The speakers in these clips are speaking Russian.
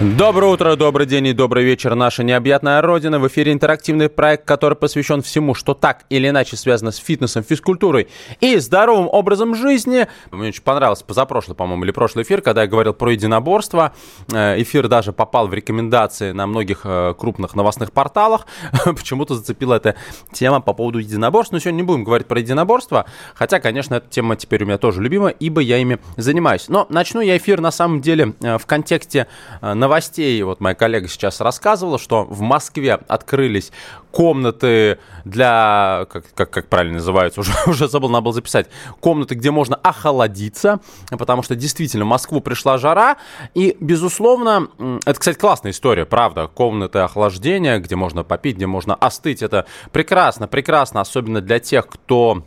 Доброе утро, добрый день и добрый вечер, наша необъятная родина. В эфире интерактивный проект, который посвящен всему, что так или иначе связано с фитнесом, физкультурой и здоровым образом жизни. Мне очень понравился позапрошлый, по-моему, или прошлый эфир, когда я говорил про единоборство. Э, эфир даже попал в рекомендации на многих э, крупных новостных порталах. Почему-то зацепила эта тема по поводу единоборств. Но сегодня не будем говорить про единоборство, хотя, конечно, эта тема теперь у меня тоже любима, ибо я ими занимаюсь. Но начну я эфир на самом деле э, в контексте новостей новостей, вот моя коллега сейчас рассказывала, что в Москве открылись комнаты для, как, как, как правильно называются, уже, уже забыл, надо было записать, комнаты, где можно охладиться, потому что действительно в Москву пришла жара, и, безусловно, это, кстати, классная история, правда, комнаты охлаждения, где можно попить, где можно остыть, это прекрасно, прекрасно, особенно для тех, кто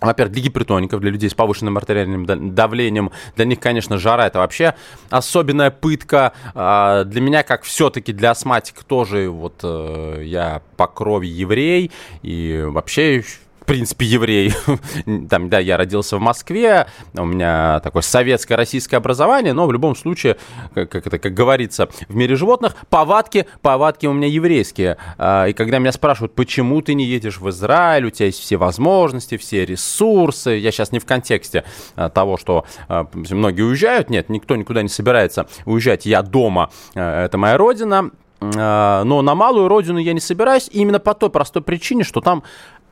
во-первых, для гипертоников, для людей с повышенным артериальным давлением, для них, конечно, жара это вообще особенная пытка. А, для меня, как все-таки для астматика тоже, вот э, я по крови еврей, и вообще в принципе, еврей. Там, да, я родился в Москве, у меня такое советское российское образование, но в любом случае, как, это, как говорится, в мире животных, повадки, повадки у меня еврейские. А, и когда меня спрашивают, почему ты не едешь в Израиль, у тебя есть все возможности, все ресурсы, я сейчас не в контексте а, того, что а, многие уезжают, нет, никто никуда не собирается уезжать, я дома, это моя родина, но на малую родину я не собираюсь именно по той простой причине, что там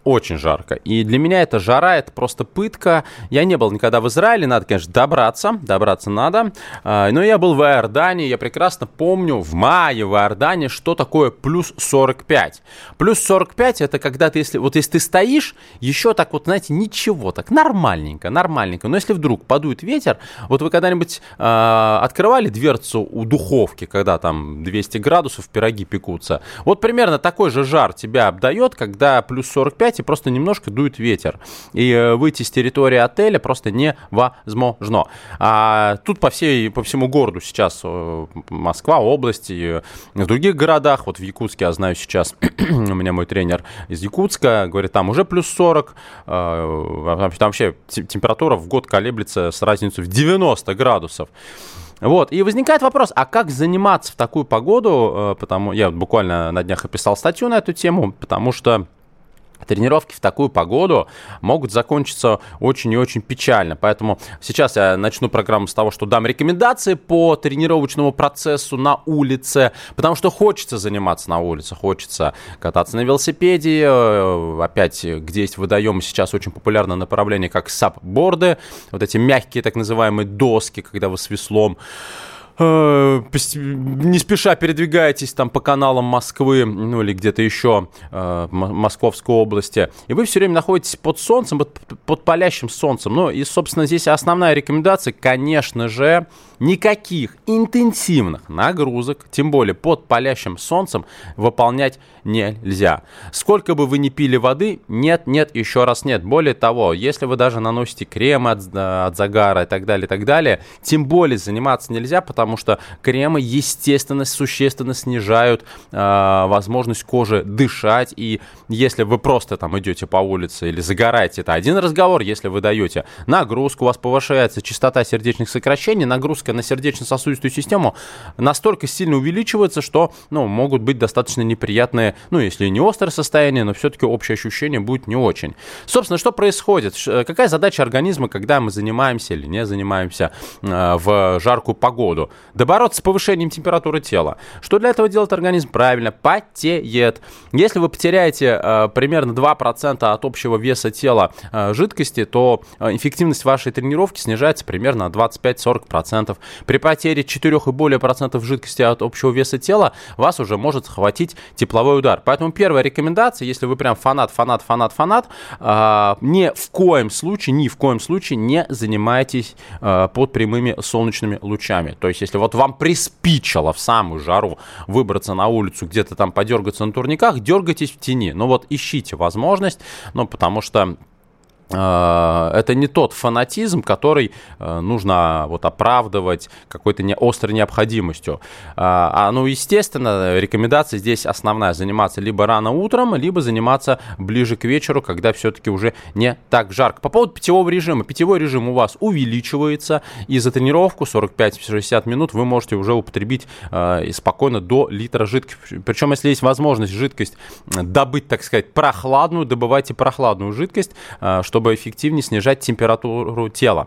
очень жарко. И для меня это жара, это просто пытка. Я не был никогда в Израиле, надо, конечно, добраться, добраться надо. А, но я был в Иордании, я прекрасно помню в мае в Иордании, что такое плюс 45. Плюс 45 это когда ты, если, вот если ты стоишь, еще так вот, знаете, ничего, так нормальненько, нормальненько. Но если вдруг подует ветер, вот вы когда-нибудь э, открывали дверцу у духовки, когда там 200 градусов, пироги пекутся? Вот примерно такой же жар тебя обдает, когда плюс 45 и просто немножко дует ветер. И э, выйти с территории отеля просто невозможно. А тут по, всей, по всему городу сейчас э, Москва, области, в других городах, вот в Якутске, я знаю сейчас, у меня мой тренер из Якутска, говорит, там уже плюс 40, э, там вообще температура в год колеблется с разницей в 90 градусов. Вот, и возникает вопрос, а как заниматься в такую погоду, потому я буквально на днях описал статью на эту тему, потому что Тренировки в такую погоду могут закончиться очень и очень печально. Поэтому сейчас я начну программу с того, что дам рекомендации по тренировочному процессу на улице, потому что хочется заниматься на улице, хочется кататься на велосипеде. Э, опять, где есть водоемы, сейчас очень популярное направление, как сапборды, вот эти мягкие так называемые доски, когда вы с веслом не спеша передвигаетесь там по каналам Москвы, ну или где-то еще э, Московской области, и вы все время находитесь под солнцем, под, под палящим солнцем. Ну и, собственно, здесь основная рекомендация, конечно же, никаких интенсивных нагрузок, тем более под палящим солнцем, выполнять нельзя. Сколько бы вы ни пили воды, нет, нет, еще раз нет. Более того, если вы даже наносите кремы от, от загара и так далее, и так далее, тем более заниматься нельзя, потому что кремы, естественно, существенно снижают э, возможность кожи дышать. И если вы просто там идете по улице или загораете, это один разговор. Если вы даете нагрузку, у вас повышается частота сердечных сокращений, нагрузка нагрузка на сердечно-сосудистую систему настолько сильно увеличивается, что ну, могут быть достаточно неприятные, ну, если не острое состояние, но все-таки общее ощущение будет не очень. Собственно, что происходит? Какая задача организма, когда мы занимаемся или не занимаемся э, в жаркую погоду? Добороться с повышением температуры тела. Что для этого делает организм? Правильно, потеет. Если вы потеряете э, примерно 2% от общего веса тела э, жидкости, то эффективность вашей тренировки снижается примерно на 25-40%. При потере 4 и более процентов жидкости от общего веса тела вас уже может схватить тепловой удар. Поэтому первая рекомендация, если вы прям фанат, фанат, фанат, фанат, э, ни в коем случае, ни в коем случае не занимайтесь э, под прямыми солнечными лучами. То есть, если вот вам приспичило в самую жару выбраться на улицу, где-то там подергаться на турниках, дергайтесь в тени. Но вот ищите возможность, ну, потому что это не тот фанатизм, который э, нужно вот оправдывать какой-то не острой необходимостью. А, ну, естественно, рекомендация здесь основная заниматься либо рано утром, либо заниматься ближе к вечеру, когда все-таки уже не так жарко. По поводу питьевого режима. Питьевой режим у вас увеличивается, и за тренировку 45-60 минут вы можете уже употребить э, спокойно до литра жидкости. Причем, если есть возможность жидкость добыть, так сказать, прохладную, добывайте прохладную жидкость, чтобы чтобы эффективнее снижать температуру тела.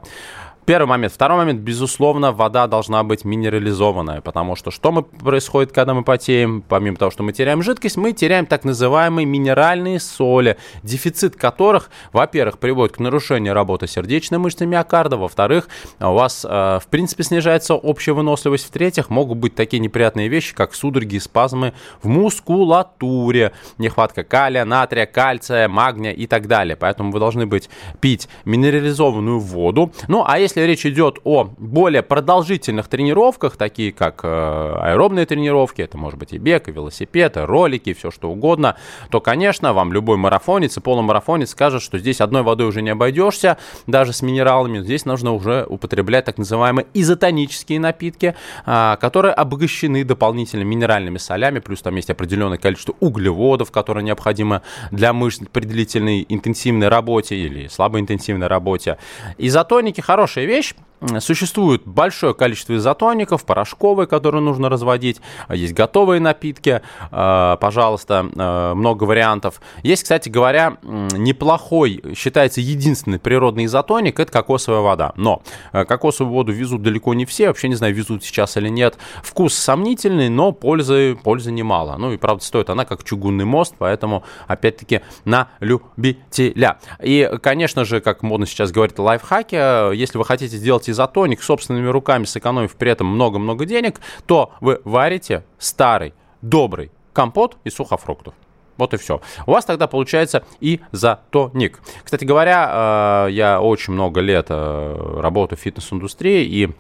Первый момент. Второй момент, безусловно, вода должна быть минерализованная, потому что что мы, происходит, когда мы потеем? Помимо того, что мы теряем жидкость, мы теряем так называемые минеральные соли, дефицит которых, во-первых, приводит к нарушению работы сердечной мышцы миокарда, во-вторых, у вас, э, в принципе, снижается общая выносливость, в-третьих, могут быть такие неприятные вещи, как судороги и спазмы в мускулатуре, нехватка калия, натрия, кальция, магния и так далее. Поэтому вы должны быть пить минерализованную воду. Ну, а если если речь идет о более продолжительных тренировках, такие как э, аэробные тренировки, это может быть и бег, и велосипед, и ролики, и все что угодно, то, конечно, вам любой марафонец и полумарафонец скажет, что здесь одной водой уже не обойдешься, даже с минералами. Здесь нужно уже употреблять так называемые изотонические напитки, э, которые обогащены дополнительными минеральными солями, плюс там есть определенное количество углеводов, которые необходимы для мышц при длительной интенсивной работе или слабоинтенсивной работе. Изотоники хорошая вещь. Существует большое количество изотоников, порошковые, которые нужно разводить. Есть готовые напитки, э, пожалуйста, э, много вариантов. Есть, кстати говоря, неплохой, считается единственный природный изотоник, это кокосовая вода. Но э, кокосовую воду везут далеко не все, вообще не знаю, везут сейчас или нет. Вкус сомнительный, но пользы, пользы немало. Ну и правда стоит она как чугунный мост, поэтому опять-таки на любителя. И, конечно же, как модно сейчас говорить, лайфхаки, если вы хотите сделать делаете изотоник собственными руками, сэкономив при этом много-много денег, то вы варите старый, добрый компот из сухофруктов. Вот и все. У вас тогда получается изотоник. Кстати говоря, э, я очень много лет э, работаю в фитнес-индустрии, и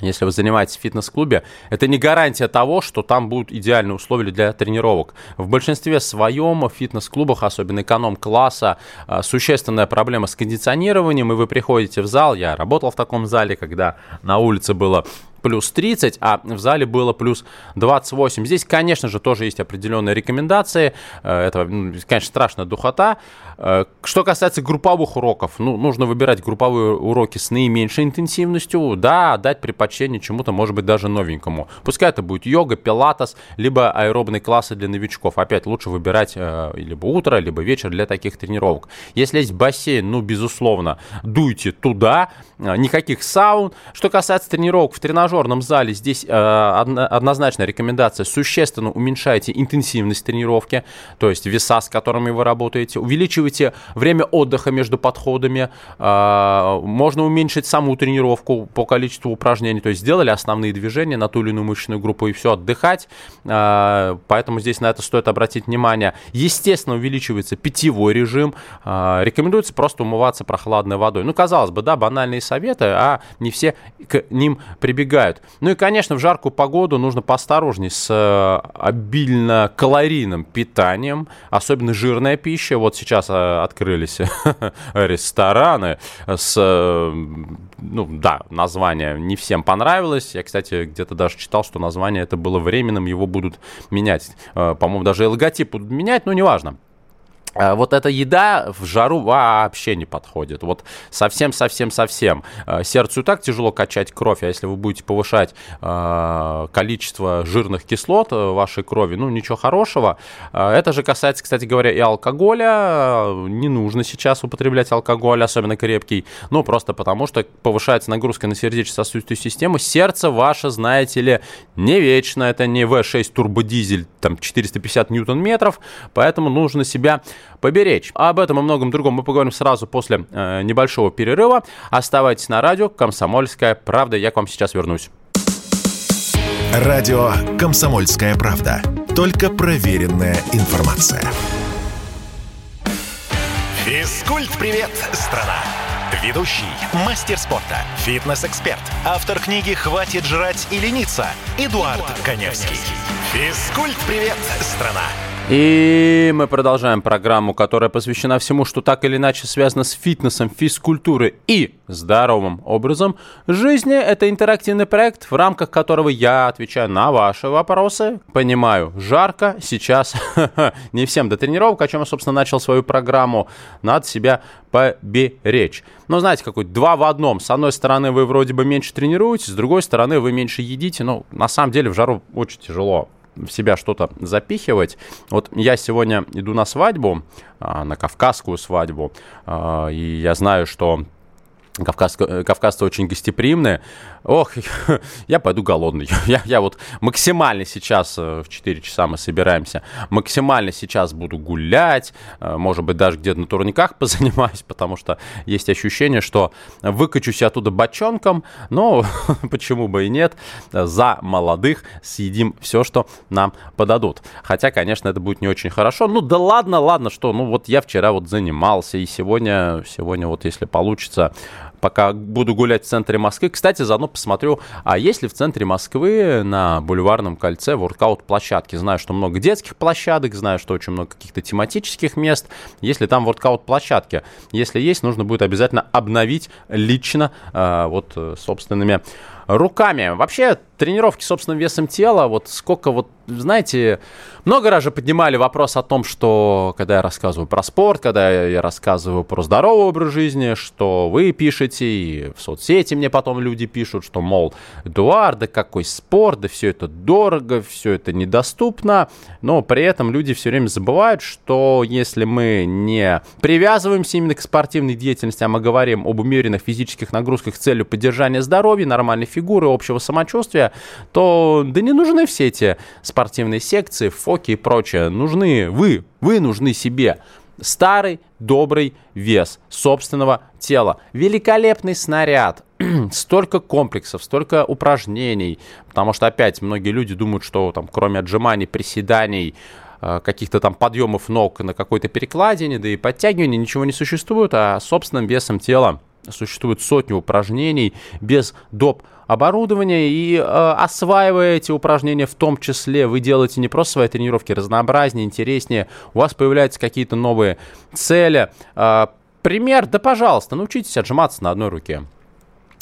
если вы занимаетесь в фитнес-клубе, это не гарантия того, что там будут идеальные условия для тренировок. В большинстве своем в фитнес-клубах, особенно эконом-класса, а, существенная проблема с кондиционированием, и вы приходите в зал, я работал в таком зале, когда на улице было плюс 30, а в зале было плюс 28. Здесь, конечно же, тоже есть определенные рекомендации. Э, это, конечно, страшная духота. Э, что касается групповых уроков, ну, нужно выбирать групповые уроки с наименьшей интенсивностью. Да, дать предпочтение чему-то, может быть, даже новенькому. Пускай это будет йога, пилатес, либо аэробные классы для новичков. Опять лучше выбирать э, либо утро, либо вечер для таких тренировок. Если есть бассейн, ну, безусловно, дуйте туда. Никаких саун. Что касается тренировок в тренажере, тренажерном зале здесь э, однозначная рекомендация. Существенно уменьшайте интенсивность тренировки, то есть веса, с которыми вы работаете. Увеличивайте время отдыха между подходами. Э, можно уменьшить саму тренировку по количеству упражнений. То есть сделали основные движения на ту или иную мышечную группу и все, отдыхать. Э, поэтому здесь на это стоит обратить внимание. Естественно, увеличивается питьевой режим. Э, рекомендуется просто умываться прохладной водой. Ну, казалось бы, да, банальные советы, а не все к ним прибегают помогают. Ну и, конечно, в жаркую погоду нужно поосторожней с э, обильно калорийным питанием, особенно жирная пища. Вот сейчас э, открылись рестораны с, э, ну да, название не всем понравилось. Я, кстати, где-то даже читал, что название это было временным, его будут менять. По-моему, даже и логотип будут менять, но неважно. А, вот эта еда в жару вообще не подходит. Вот совсем-совсем-совсем. А, сердцу так тяжело качать кровь, а если вы будете повышать э, количество жирных кислот в вашей крови, ну, ничего хорошего. Это же касается, кстати говоря, и алкоголя. Не нужно сейчас употреблять алкоголь, особенно крепкий. Ну, просто потому, что повышается нагрузка на сердечно-сосудистую систему. Сердце ваше, знаете ли, не вечно. Это не V6 турбодизель, там, 450 ньютон-метров. Поэтому нужно себя поберечь. Об этом и многом другом мы поговорим сразу после э, небольшого перерыва. Оставайтесь на радио «Комсомольская правда». Я к вам сейчас вернусь. Радио «Комсомольская правда». Только проверенная информация. Физкульт-привет, страна! Ведущий, мастер спорта, фитнес-эксперт, автор книги «Хватит жрать и лениться» Эдуард, Эдуард Коневский. Физкульт-привет, страна! И мы продолжаем программу, которая посвящена всему, что так или иначе связано с фитнесом, физкультурой и здоровым образом жизни. Это интерактивный проект, в рамках которого я отвечаю на ваши вопросы. Понимаю, жарко сейчас, не всем до тренировок, о чем я, собственно, начал свою программу. Надо себя поберечь. Но знаете, какой два в одном. С одной стороны, вы вроде бы меньше тренируетесь, с другой стороны, вы меньше едите. Ну, на самом деле, в жару очень тяжело в себя что-то запихивать. Вот я сегодня иду на свадьбу, а, на кавказскую свадьбу, а, и я знаю, что Кавказцы, кавказцы очень гостеприимные. Ох, я пойду голодный. Я, я вот максимально сейчас, э, в 4 часа мы собираемся, максимально сейчас буду гулять, э, может быть, даже где-то на турниках позанимаюсь, потому что есть ощущение, что выкачусь оттуда бочонком, но почему бы и нет, за молодых съедим все, что нам подадут. Хотя, конечно, это будет не очень хорошо. Ну да ладно, ладно, что, ну вот я вчера вот занимался, и сегодня, сегодня вот если получится, пока буду гулять в центре Москвы. Кстати, заодно посмотрю, а есть ли в центре Москвы на Бульварном кольце воркаут-площадки. Знаю, что много детских площадок, знаю, что очень много каких-то тематических мест. Если там воркаут-площадки, если есть, нужно будет обязательно обновить лично э, вот э, собственными руками. Вообще, тренировки собственным весом тела, вот сколько вот, знаете, много раз же поднимали вопрос о том, что когда я рассказываю про спорт, когда я рассказываю про здоровый образ жизни, что вы пишете, и в соцсети мне потом люди пишут, что, мол, Эдуард, да какой спорт, да все это дорого, все это недоступно, но при этом люди все время забывают, что если мы не привязываемся именно к спортивной деятельности, а мы говорим об умеренных физических нагрузках с целью поддержания здоровья, нормальной фигуры, общего самочувствия, то да не нужны все эти спортивные секции, фоки и прочее. Нужны вы, вы нужны себе. Старый добрый вес собственного тела. Великолепный снаряд. столько комплексов, столько упражнений. Потому что опять многие люди думают, что там кроме отжиманий, приседаний, э, каких-то там подъемов ног на какой-то перекладине, да и подтягивания ничего не существует, а собственным весом тела существует сотни упражнений без доп оборудования и э, осваивая эти упражнения в том числе, вы делаете не просто свои тренировки разнообразнее, интереснее, у вас появляются какие-то новые цели. Э, пример, да пожалуйста, научитесь отжиматься на одной руке.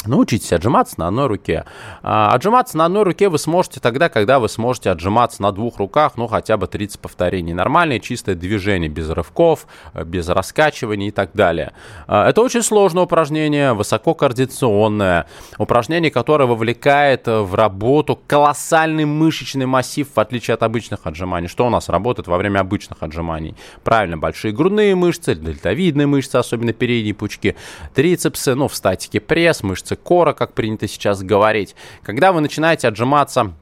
Научитесь отжиматься на одной руке. А, отжиматься на одной руке вы сможете тогда, когда вы сможете отжиматься на двух руках, ну хотя бы 30 повторений. Нормальное чистое движение, без рывков, без раскачиваний и так далее. А, это очень сложное упражнение, высококоординационное. Упражнение, которое вовлекает в работу колоссальный мышечный массив, в отличие от обычных отжиманий. Что у нас работает во время обычных отжиманий? Правильно, большие грудные мышцы, дельтовидные мышцы, особенно передние пучки, трицепсы, ну в статике пресс, мышцы мышцы кора, как принято сейчас говорить. Когда вы начинаете отжиматься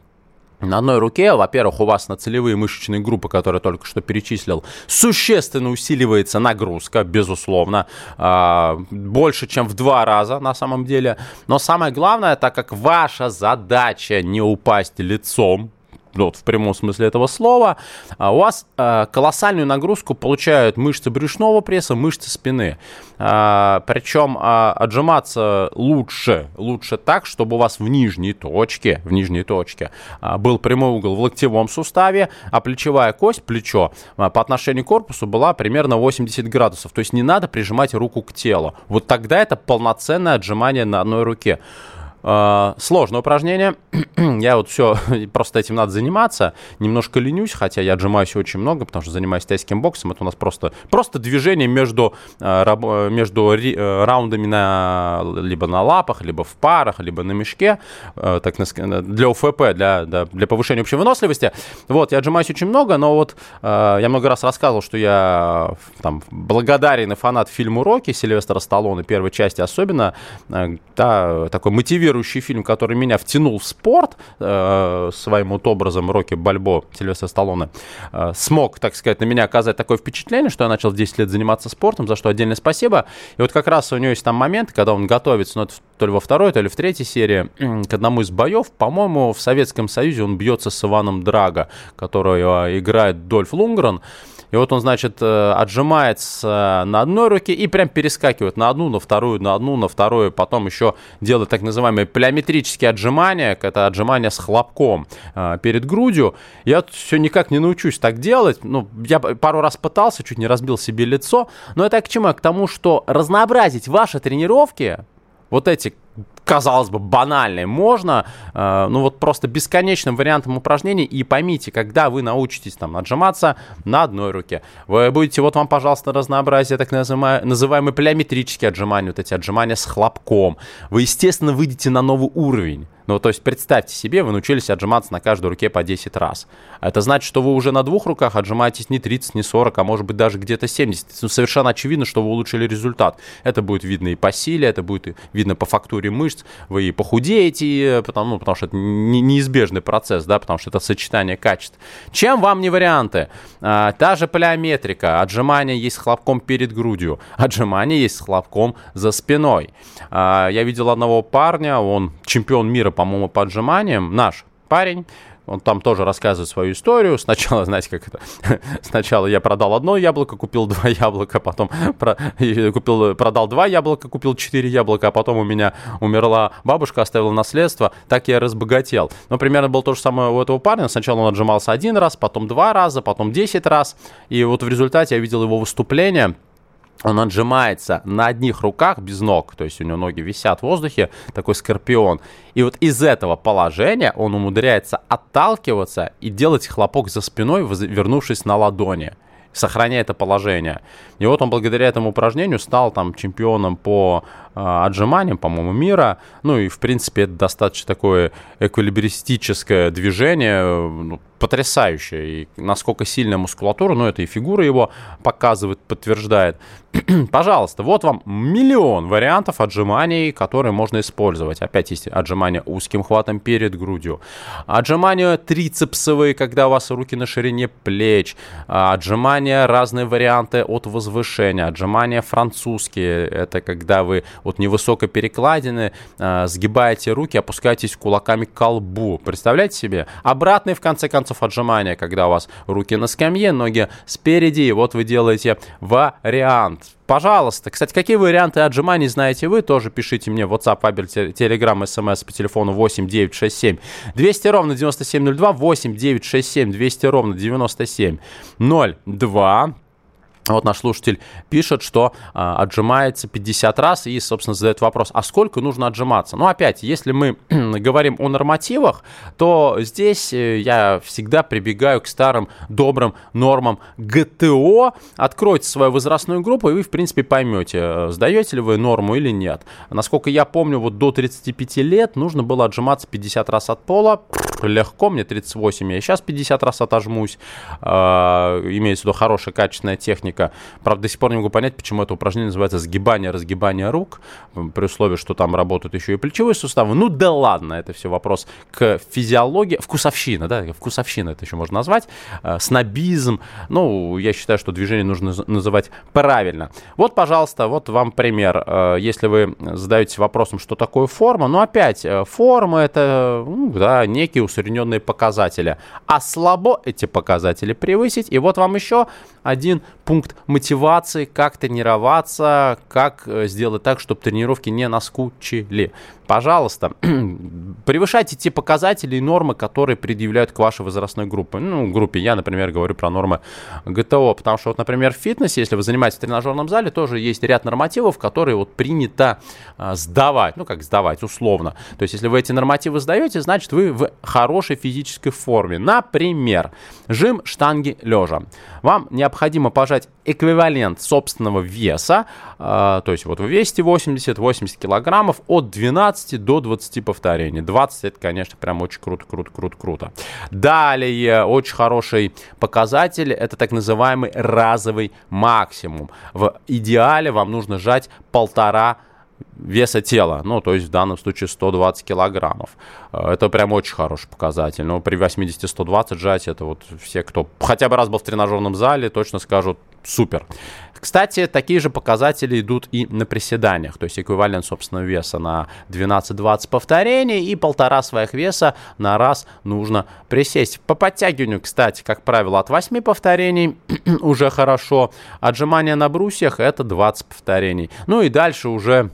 на одной руке, во-первых, у вас на целевые мышечные группы, которые только что перечислил, существенно усиливается нагрузка, безусловно, а, больше, чем в два раза на самом деле. Но самое главное, так как ваша задача не упасть лицом, вот в прямом смысле этого слова, а, у вас э, колоссальную нагрузку получают мышцы брюшного пресса, мышцы спины. Э, причем э, отжиматься лучше, лучше так, чтобы у вас в нижней точке, в нижней точке был прямой угол в локтевом суставе, а плечевая кость, плечо, по отношению к корпусу была примерно 80 градусов. То есть не надо прижимать руку к телу. Вот тогда это полноценное отжимание на одной руке. Uh, сложное упражнение. я вот все, просто этим надо заниматься. Немножко ленюсь, хотя я отжимаюсь очень много, потому что занимаюсь тайским боксом. Это у нас просто, просто движение между, uh, между uh, раундами на, либо на лапах, либо в парах, либо на мешке. Так, для УФП, для, для, повышения общей выносливости. Вот, я отжимаюсь очень много, но вот я много раз рассказывал, что я там благодарен и фанат фильма «Уроки» Сильвестра Сталлоне, первой части особенно. Да, такой мотивирующий мотивирующий фильм, который меня втянул в спорт э, своим вот образом Рокки Бальбо, Сильвестра Сталлоне, э, смог, так сказать, на меня оказать такое впечатление, что я начал в 10 лет заниматься спортом, за что отдельное спасибо. И вот как раз у него есть там момент, когда он готовится, ну, то ли во второй, то ли в третьей серии, к одному из боев, по-моему, в Советском Союзе он бьется с Иваном Драго, который играет Дольф Лунгрен. И вот он, значит, э, отжимается на одной руке и прям перескакивает на одну, на вторую, на одну, на вторую. Потом еще делает так называемые плеометрические отжимания. Это отжимания с хлопком э, перед грудью. Я все никак не научусь так делать. Ну, я пару раз пытался, чуть не разбил себе лицо. Но это к чему? К тому, что разнообразить ваши тренировки, вот эти казалось бы, банальной, можно, э, ну вот просто бесконечным вариантом упражнений. И поймите, когда вы научитесь там отжиматься на одной руке, вы будете, вот вам, пожалуйста, разнообразие так называемые, называемые плеометрические отжимания, вот эти отжимания с хлопком. Вы, естественно, выйдете на новый уровень. Ну, то есть представьте себе, вы научились отжиматься на каждой руке по 10 раз. Это значит, что вы уже на двух руках отжимаетесь не 30, не 40, а может быть даже где-то 70. Ну, совершенно очевидно, что вы улучшили результат. Это будет видно и по силе, это будет видно по фактуре мышц, вы и похудеете, потому, ну, потому что это неизбежный процесс, да, потому что это сочетание качеств. Чем вам не варианты? А, та же плеометрика, отжимания есть с хлопком перед грудью, отжимания есть с хлопком за спиной. А, я видел одного парня, он чемпион мира по-моему, по отжиманиям, наш парень, он там тоже рассказывает свою историю. Сначала, знаете, как это? Сначала я продал одно яблоко, купил два яблока, потом про... купил, продал два яблока, купил четыре яблока, а потом у меня умерла бабушка, оставила наследство. Так я разбогател. Но примерно было то же самое у этого парня. Сначала он отжимался один раз, потом два раза, потом десять раз. И вот в результате я видел его выступление он отжимается на одних руках без ног, то есть у него ноги висят в воздухе, такой скорпион. И вот из этого положения он умудряется отталкиваться и делать хлопок за спиной, вернувшись на ладони, сохраняя это положение. И вот он благодаря этому упражнению стал там чемпионом по отжиманиям, по-моему, мира. Ну и, в принципе, это достаточно такое эквилибристическое движение, ну, потрясающее. И насколько сильная мускулатура, ну это и фигура его показывает, подтверждает. Пожалуйста, вот вам миллион вариантов отжиманий, которые можно использовать. Опять есть отжимания узким хватом перед грудью. Отжимания трицепсовые, когда у вас руки на ширине плеч. Отжимания, разные варианты от возвышения. Отжимания французские, это когда вы от невысокой перекладины э, сгибаете руки, опускаетесь кулаками к колбу. Представляете себе? Обратные, в конце концов, отжимания, когда у вас руки на скамье, ноги спереди, и вот вы делаете вариант. Пожалуйста. Кстати, какие варианты отжиманий знаете вы? Тоже пишите мне в WhatsApp, Viber, Telegram, SMS по телефону 8 967 200 ровно 9702, 8 967 200 ровно 9702. Вот наш слушатель пишет, что а, отжимается 50 раз и, собственно, задает вопрос, а сколько нужно отжиматься? Ну, опять, если мы говорим о нормативах, то здесь э, я всегда прибегаю к старым добрым нормам ГТО. Откройте свою возрастную группу, и вы, в принципе, поймете, э, сдаете ли вы норму или нет. Насколько я помню, вот до 35 лет нужно было отжиматься 50 раз от пола. Легко, мне 38, я сейчас 50 раз отожмусь. Э, имеется в виду хорошая, качественная техника техника. Правда, до сих пор не могу понять, почему это упражнение называется сгибание, разгибание рук, при условии, что там работают еще и плечевые суставы. Ну да ладно, это все вопрос к физиологии, вкусовщина, да, вкусовщина это еще можно назвать, э, снобизм. Ну, я считаю, что движение нужно называть правильно. Вот, пожалуйста, вот вам пример. Э, если вы задаетесь вопросом, что такое форма, ну опять, э, форма это, ну, да, некие усредненные показатели. А слабо эти показатели превысить. И вот вам еще один пункт мотивации, как тренироваться, как э, сделать так, чтобы тренировки не наскучили пожалуйста, превышайте те показатели и нормы, которые предъявляют к вашей возрастной группе. Ну, группе я, например, говорю про нормы ГТО, потому что, вот, например, в фитнесе, если вы занимаетесь в тренажерном зале, тоже есть ряд нормативов, которые вот принято а, сдавать, ну, как сдавать, условно. То есть, если вы эти нормативы сдаете, значит, вы в хорошей физической форме. Например, жим штанги лежа. Вам необходимо пожать эквивалент собственного веса, э, то есть вот вы весите 80-80 килограммов от 12 15 до 20 повторений. 20 это, конечно, прям очень круто, круто, круто, круто. Далее, очень хороший показатель, это так называемый разовый максимум. В идеале вам нужно сжать полтора веса тела, ну, то есть в данном случае 120 килограммов. Э, это прям очень хороший показатель. Но при 80-120 сжать, это вот все, кто хотя бы раз был в тренажерном зале, точно скажут, супер. Кстати, такие же показатели идут и на приседаниях, то есть эквивалент собственного веса на 12-20 повторений и полтора своих веса на раз нужно присесть. По подтягиванию, кстати, как правило, от 8 повторений уже хорошо. Отжимания на брусьях это 20 повторений. Ну и дальше уже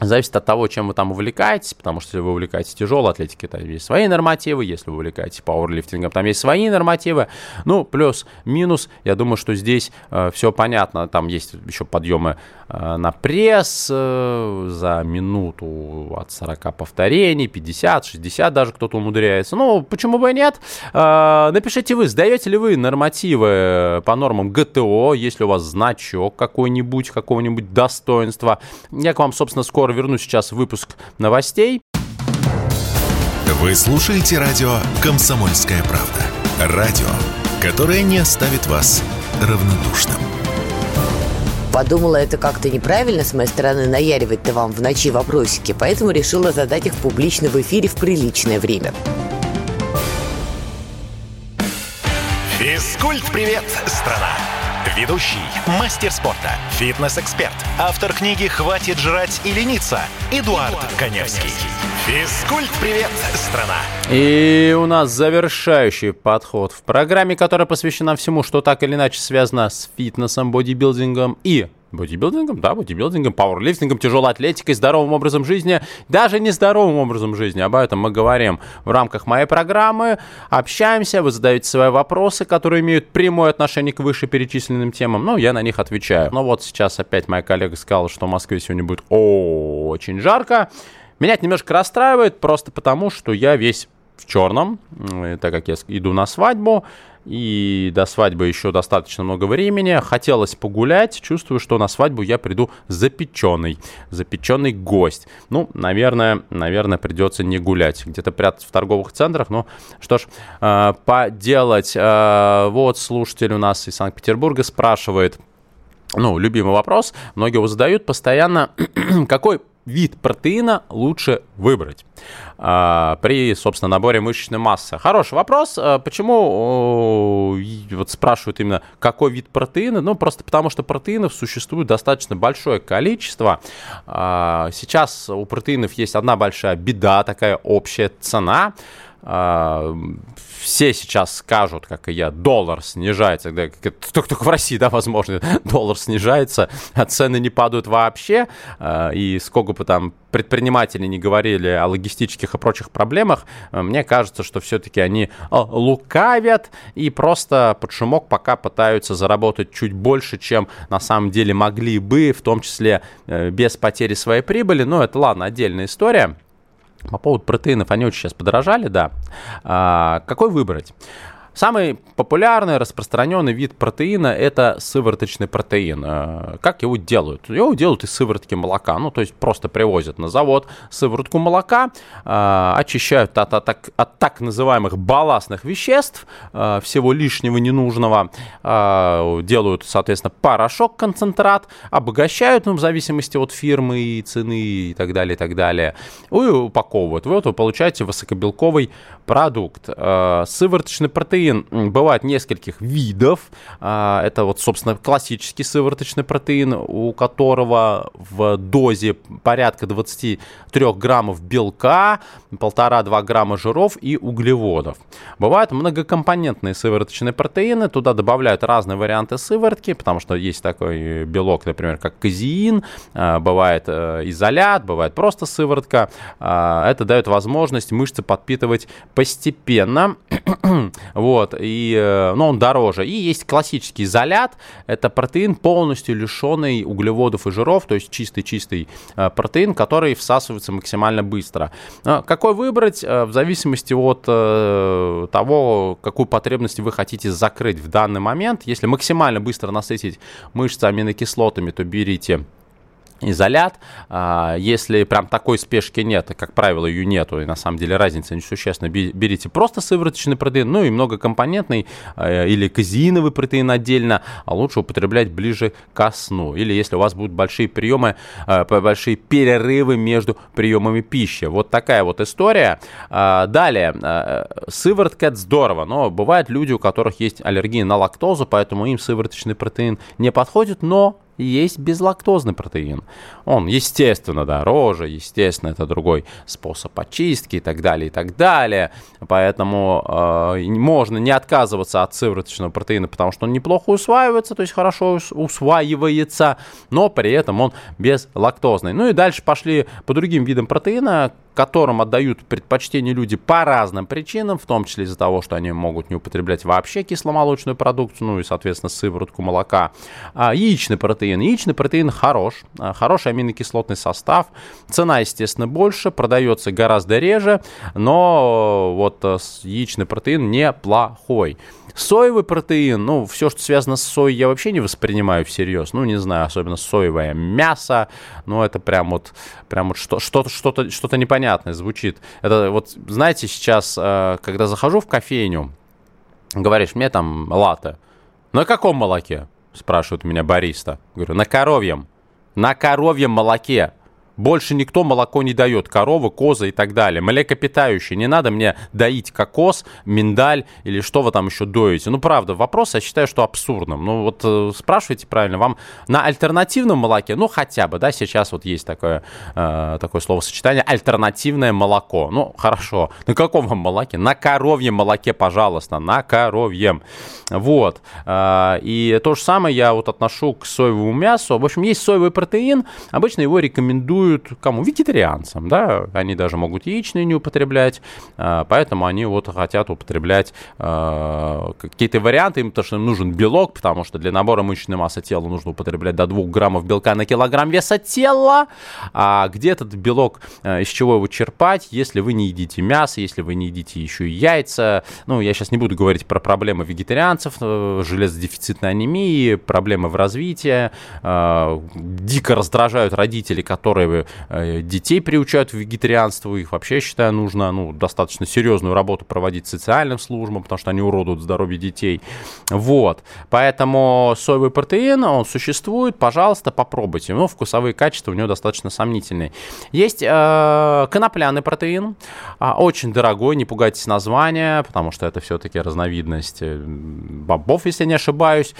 Зависит от того, чем вы там увлекаетесь, потому что если вы увлекаетесь тяжелой атлетикой, там есть свои нормативы, если вы увлекаетесь пауэрлифтингом, там есть свои нормативы. Ну, плюс-минус, я думаю, что здесь э, все понятно. Там есть еще подъемы э, на пресс э, за минуту от 40 повторений, 50, 60 даже кто-то умудряется. Ну, почему бы и нет? Э, напишите вы, сдаете ли вы нормативы по нормам ГТО, если у вас значок какой-нибудь, какого-нибудь достоинства. Я к вам, собственно, скоро скоро вернусь сейчас в выпуск новостей. Вы слушаете радио «Комсомольская правда». Радио, которое не оставит вас равнодушным. Подумала, это как-то неправильно с моей стороны наяривать-то вам в ночи вопросики, поэтому решила задать их публично в эфире в приличное время. Физкульт-привет, страна! Ведущий, мастер спорта, фитнес-эксперт, автор книги «Хватит жрать и лениться» Эдуард, Эдуард Коневский. Физкульт-привет, страна! И у нас завершающий подход в программе, которая посвящена всему, что так или иначе связано с фитнесом, бодибилдингом и Бодибилдингом, да, бодибилдингом, пауэрлифтингом, тяжелой атлетикой, здоровым образом жизни, даже нездоровым образом жизни. Об этом мы говорим в рамках моей программы. Общаемся, вы задаете свои вопросы, которые имеют прямое отношение к вышеперечисленным темам. Ну, я на них отвечаю. Но вот сейчас опять моя коллега сказала, что в Москве сегодня будет очень жарко. Меня это немножко расстраивает, просто потому, что я весь в черном, так как я иду на свадьбу и до свадьбы еще достаточно много времени. Хотелось погулять, чувствую, что на свадьбу я приду запеченный, запеченный гость. Ну, наверное, наверное, придется не гулять, где-то прятаться в торговых центрах. Ну, что ж, э, поделать. Э, вот слушатель у нас из Санкт-Петербурга спрашивает, ну, любимый вопрос, многие его задают постоянно, какой вид протеина лучше выбрать а, при, собственно, наборе мышечной массы? Хороший вопрос. А, почему вот спрашивают именно, какой вид протеина? Ну, просто потому, что протеинов существует достаточно большое количество. А, сейчас у протеинов есть одна большая беда, такая общая цена – все сейчас скажут, как и я, доллар снижается, только, только в России, да, возможно, доллар снижается, а цены не падают вообще, а, и сколько бы там предприниматели не говорили о логистических и прочих проблемах, а, мне кажется, что все-таки они лукавят и просто под шумок пока пытаются заработать чуть больше, чем на самом деле могли бы, в том числе э, без потери своей прибыли, но это, ладно, отдельная история. По поводу протеинов, они очень сейчас подорожали, да. А, какой выбрать? Самый популярный, распространенный вид протеина – это сывороточный протеин. Э, как его делают? Его делают из сыворотки молока. Ну, то есть просто привозят на завод сыворотку молока, э, очищают от, от, от так называемых балластных веществ, э, всего лишнего ненужного, делают, соответственно, порошок, концентрат, обогащают, ну, в зависимости от фирмы и цены и так далее, и так далее, и упаковывают. Вот вы получаете высокобелковый продукт. Сывороточный протеин протеин бывает нескольких видов. А, это вот, собственно, классический сывороточный протеин, у которого в дозе порядка 23 граммов белка, 1,5-2 грамма жиров и углеводов. Бывают многокомпонентные сывороточные протеины, туда добавляют разные варианты сыворотки, потому что есть такой белок, например, как казеин, а, бывает э, изолят, бывает просто сыворотка. А, это дает возможность мышцы подпитывать постепенно. Вот, и, э, но он дороже. И есть классический изолят. Это протеин полностью лишенный углеводов и жиров, то есть чистый-чистый э, протеин, который всасывается максимально быстро. А какой выбрать э, в зависимости от того, какую потребность вы хотите закрыть в данный момент. Если максимально быстро насытить мышцы аминокислотами, то берите изолят. А, если прям такой спешки нет, как правило, ее нету, и на самом деле разница несущественна, берите просто сывороточный протеин, ну и многокомпонентный а, или казеиновый протеин отдельно, а лучше употреблять ближе ко сну. Или если у вас будут большие приемы, а, большие перерывы между приемами пищи. Вот такая вот история. Далее, сыворотка это здорово, но бывают люди, у которых есть аллергия на лактозу, поэтому им сывороточный протеин не подходит, но есть безлактозный протеин. Он, естественно, дороже, естественно, это другой способ очистки и так далее, и так далее. Поэтому э, можно не отказываться от сывороточного протеина, потому что он неплохо усваивается, то есть хорошо усваивается, но при этом он безлактозный. Ну и дальше пошли по другим видам протеина, которым отдают предпочтение люди по разным причинам, в том числе из-за того, что они могут не употреблять вообще кисломолочную продукцию, ну и, соответственно, сыворотку молока. А, яичный протеин. Яичный протеин хорош, а, хороший аминокислотный состав, цена, естественно, больше, продается гораздо реже, но вот э, яичный протеин неплохой. Соевый протеин, ну, все, что связано с соей, я вообще не воспринимаю всерьез. Ну, не знаю, особенно соевое мясо. Ну, это прям вот, прям вот что, что-то, что-то, что-то непонятное звучит. Это вот, знаете, сейчас, э, когда захожу в кофейню, говоришь, мне там латте. На каком молоке? Спрашивает меня бариста. Говорю, на коровьем. На коровьем молоке. Больше никто молоко не дает. Коровы, козы и так далее. Млекопитающие. Не надо мне доить кокос, миндаль или что вы там еще доите. Ну, правда, вопрос я считаю, что абсурдным. Ну, вот э, спрашивайте правильно. Вам на альтернативном молоке, ну, хотя бы, да, сейчас вот есть такое, э, такое словосочетание, альтернативное молоко. Ну, хорошо. На каком вам молоке? На коровьем молоке, пожалуйста. На коровьем. Вот. Э, и то же самое я вот отношу к соевому мясу. В общем, есть соевый протеин. Обычно его рекомендую рекомендуют кому? Вегетарианцам, да, они даже могут яичные не употреблять, а, поэтому они вот хотят употреблять а, какие-то варианты, им потому что им нужен белок, потому что для набора мышечной массы тела нужно употреблять до 2 граммов белка на килограмм веса тела, а где этот белок, а, из чего его черпать, если вы не едите мясо, если вы не едите еще и яйца, ну, я сейчас не буду говорить про проблемы вегетарианцев, э, железодефицитной анемии, проблемы в развитии, дико раздражают родители, которые Э, детей приучают к вегетарианству, их вообще, считаю, нужно ну, достаточно серьезную работу проводить социальным службам, потому что они уродуют здоровье детей. Вот. Поэтому соевый протеин, он существует, пожалуйста, попробуйте. Но вкусовые качества у него достаточно сомнительные. Есть э, конопляный протеин, э, очень дорогой, не пугайтесь названия, потому что это все-таки разновидность э, бобов, если не ошибаюсь.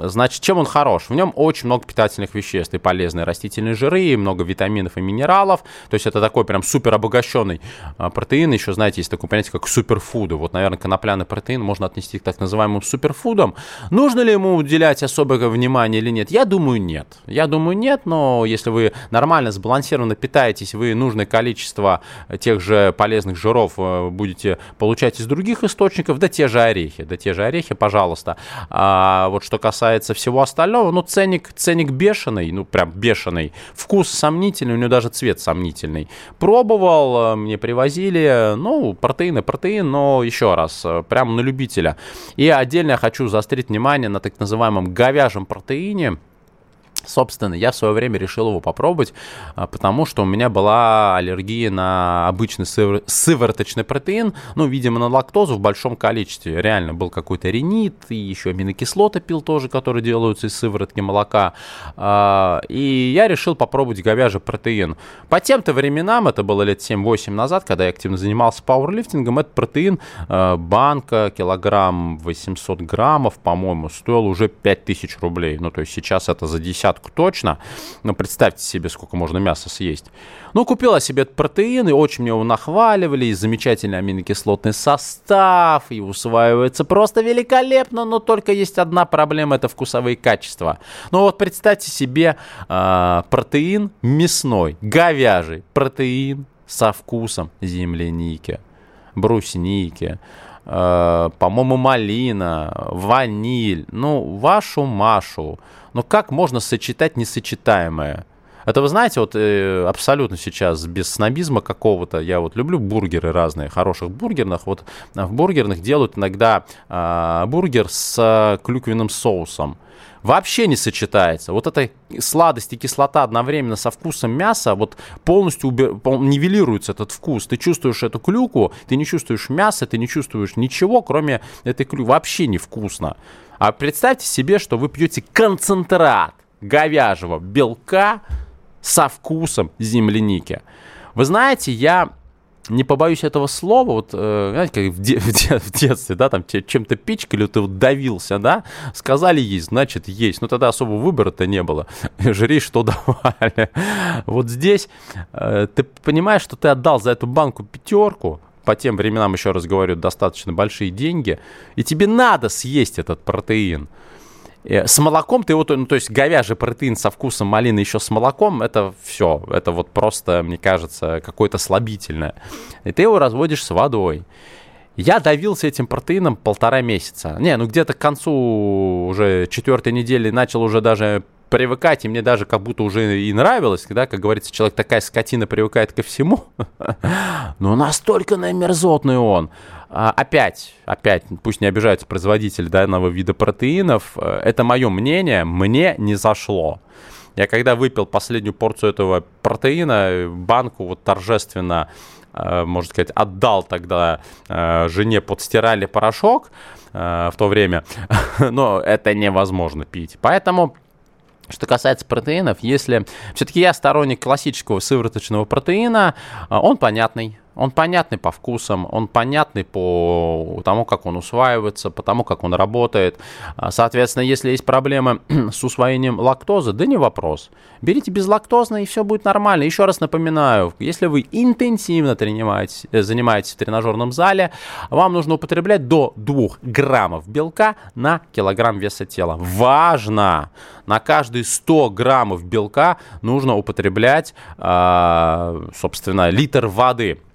Значит, чем он хорош? В нем очень много питательных веществ и полезные растительные жиры, жиры, много витаминов и минералов. То есть это такой прям супер обогащенный а, протеин. Еще, знаете, есть такое понятие, как суперфуды. Вот, наверное, конопляный протеин можно отнести к так называемым суперфудам. Нужно ли ему уделять особое внимание или нет? Я думаю, нет. Я думаю, нет, но если вы нормально, сбалансированно питаетесь, вы нужное количество тех же полезных жиров э, будете получать из других источников, да те же орехи, да те же орехи, пожалуйста. А вот что касается всего остального, ну, ценник, ценник бешеный, ну, прям бешеный. Вкус сомнительный, у него даже цвет сомнительный. Пробовал, э, мне привозили, ну, протеины, протеин, но еще раз, э, прямо на любителя. И отдельно я хочу заострить внимание на так называемом говяжьем протеине – Собственно, я в свое время решил его попробовать, а, потому что у меня была аллергия на обычный сывор... сывороточный протеин, ну, видимо, на лактозу в большом количестве. Реально был какой-то ренит, и еще аминокислоты пил тоже, которые делаются из сыворотки молока. А, и я решил попробовать говяжий протеин. По тем-то временам, это было лет 7-8 назад, когда я активно занимался пауэрлифтингом, этот протеин, а, банка, килограмм 800 граммов, по-моему, стоил уже 5000 рублей. Ну, то есть сейчас это за десятку десятку точно. Но представьте себе, сколько можно мяса съесть. Ну, купила себе этот протеин, и очень мне его нахваливали, и замечательный аминокислотный состав, и усваивается просто великолепно, но только есть одна проблема, это вкусовые качества. Ну вот представьте себе э, протеин мясной, говяжий, протеин со вкусом земляники, брусники, э, по-моему, малина, ваниль, ну, вашу Машу. Но как можно сочетать несочетаемое? Это вы знаете, вот э, абсолютно сейчас без снобизма какого-то, я вот люблю бургеры разные, хороших бургерных, вот в бургерных делают иногда э, бургер с клюквенным соусом вообще не сочетается. Вот эта сладость и кислота одновременно со вкусом мяса, вот полностью убер... нивелируется этот вкус. Ты чувствуешь эту клюку, ты не чувствуешь мяса, ты не чувствуешь ничего, кроме этой клюки. Вообще невкусно. А представьте себе, что вы пьете концентрат говяжьего белка со вкусом земляники. Вы знаете, я не побоюсь этого слова, вот, э, знаете, как в, де- в, де- в детстве, да, там чем-то пичкали, ты вот давился, да, сказали есть, значит есть, но тогда особо выбора-то не было, жри, что давали. Вот здесь э, ты понимаешь, что ты отдал за эту банку пятерку, по тем временам, еще раз говорю, достаточно большие деньги, и тебе надо съесть этот протеин. Э, с молоком ты вот, ну, то есть говяжий протеин со вкусом малины еще с молоком, это все, это вот просто, мне кажется, какое-то слабительное. И ты его разводишь с водой. Я давился этим протеином полтора месяца. Не, ну где-то к концу уже четвертой недели начал уже даже привыкать, и мне даже как будто уже и нравилось, да, как говорится, человек такая скотина привыкает ко всему, но настолько мерзотный он. А, опять, опять, пусть не обижаются производители данного вида протеинов, э, это мое мнение, мне не зашло. Я когда выпил последнюю порцию этого протеина, банку вот торжественно, э, можно сказать, отдал тогда э, жене под стиральный порошок в то время, но это невозможно пить. Поэтому что касается протеинов, если все-таки я сторонник классического сывороточного протеина, он понятный, он понятный по вкусам, он понятный по тому, как он усваивается, по тому, как он работает. А, соответственно, если есть проблемы с усвоением лактозы, да не вопрос. Берите безлактозно, и все будет нормально. Еще раз напоминаю, если вы интенсивно тренируетесь, э, занимаетесь в тренажерном зале, вам нужно употреблять до 2 граммов белка на килограмм веса тела. Важно! На каждые 100 граммов белка нужно употреблять, а, собственно, литр воды.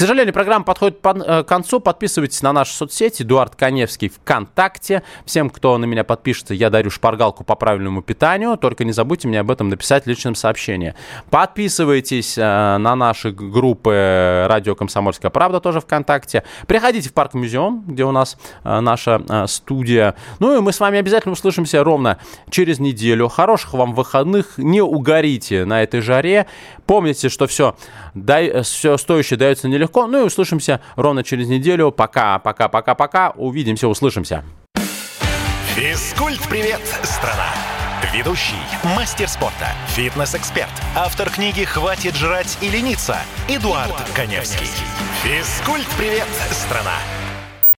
сожалению, программа подходит э, к концу. Подписывайтесь на наши соцсети. Эдуард Коневский ВКонтакте. Всем, кто на меня подпишется, я дарю шпаргалку по правильному питанию. Только не забудьте мне об этом написать в личном сообщении. Подписывайтесь э, на наши группы «Радио Комсомольская правда» тоже ВКонтакте. Приходите в Парк Музеум, где у нас э, наша студия. Ну и мы с вами обязательно услышимся ровно через неделю. Хороших вам выходных. Не угорите на этой жаре. Помните, что все, дай, все стоящее дается не нелегко. Ну и услышимся ровно через неделю. Пока, пока, пока, пока. Увидимся, услышимся. Физкульт-привет, страна! Ведущий, мастер спорта, фитнес-эксперт, автор книги «Хватит жрать и лениться» Эдуард, Эдуард Коневский. Коневский. Физкульт-привет, страна!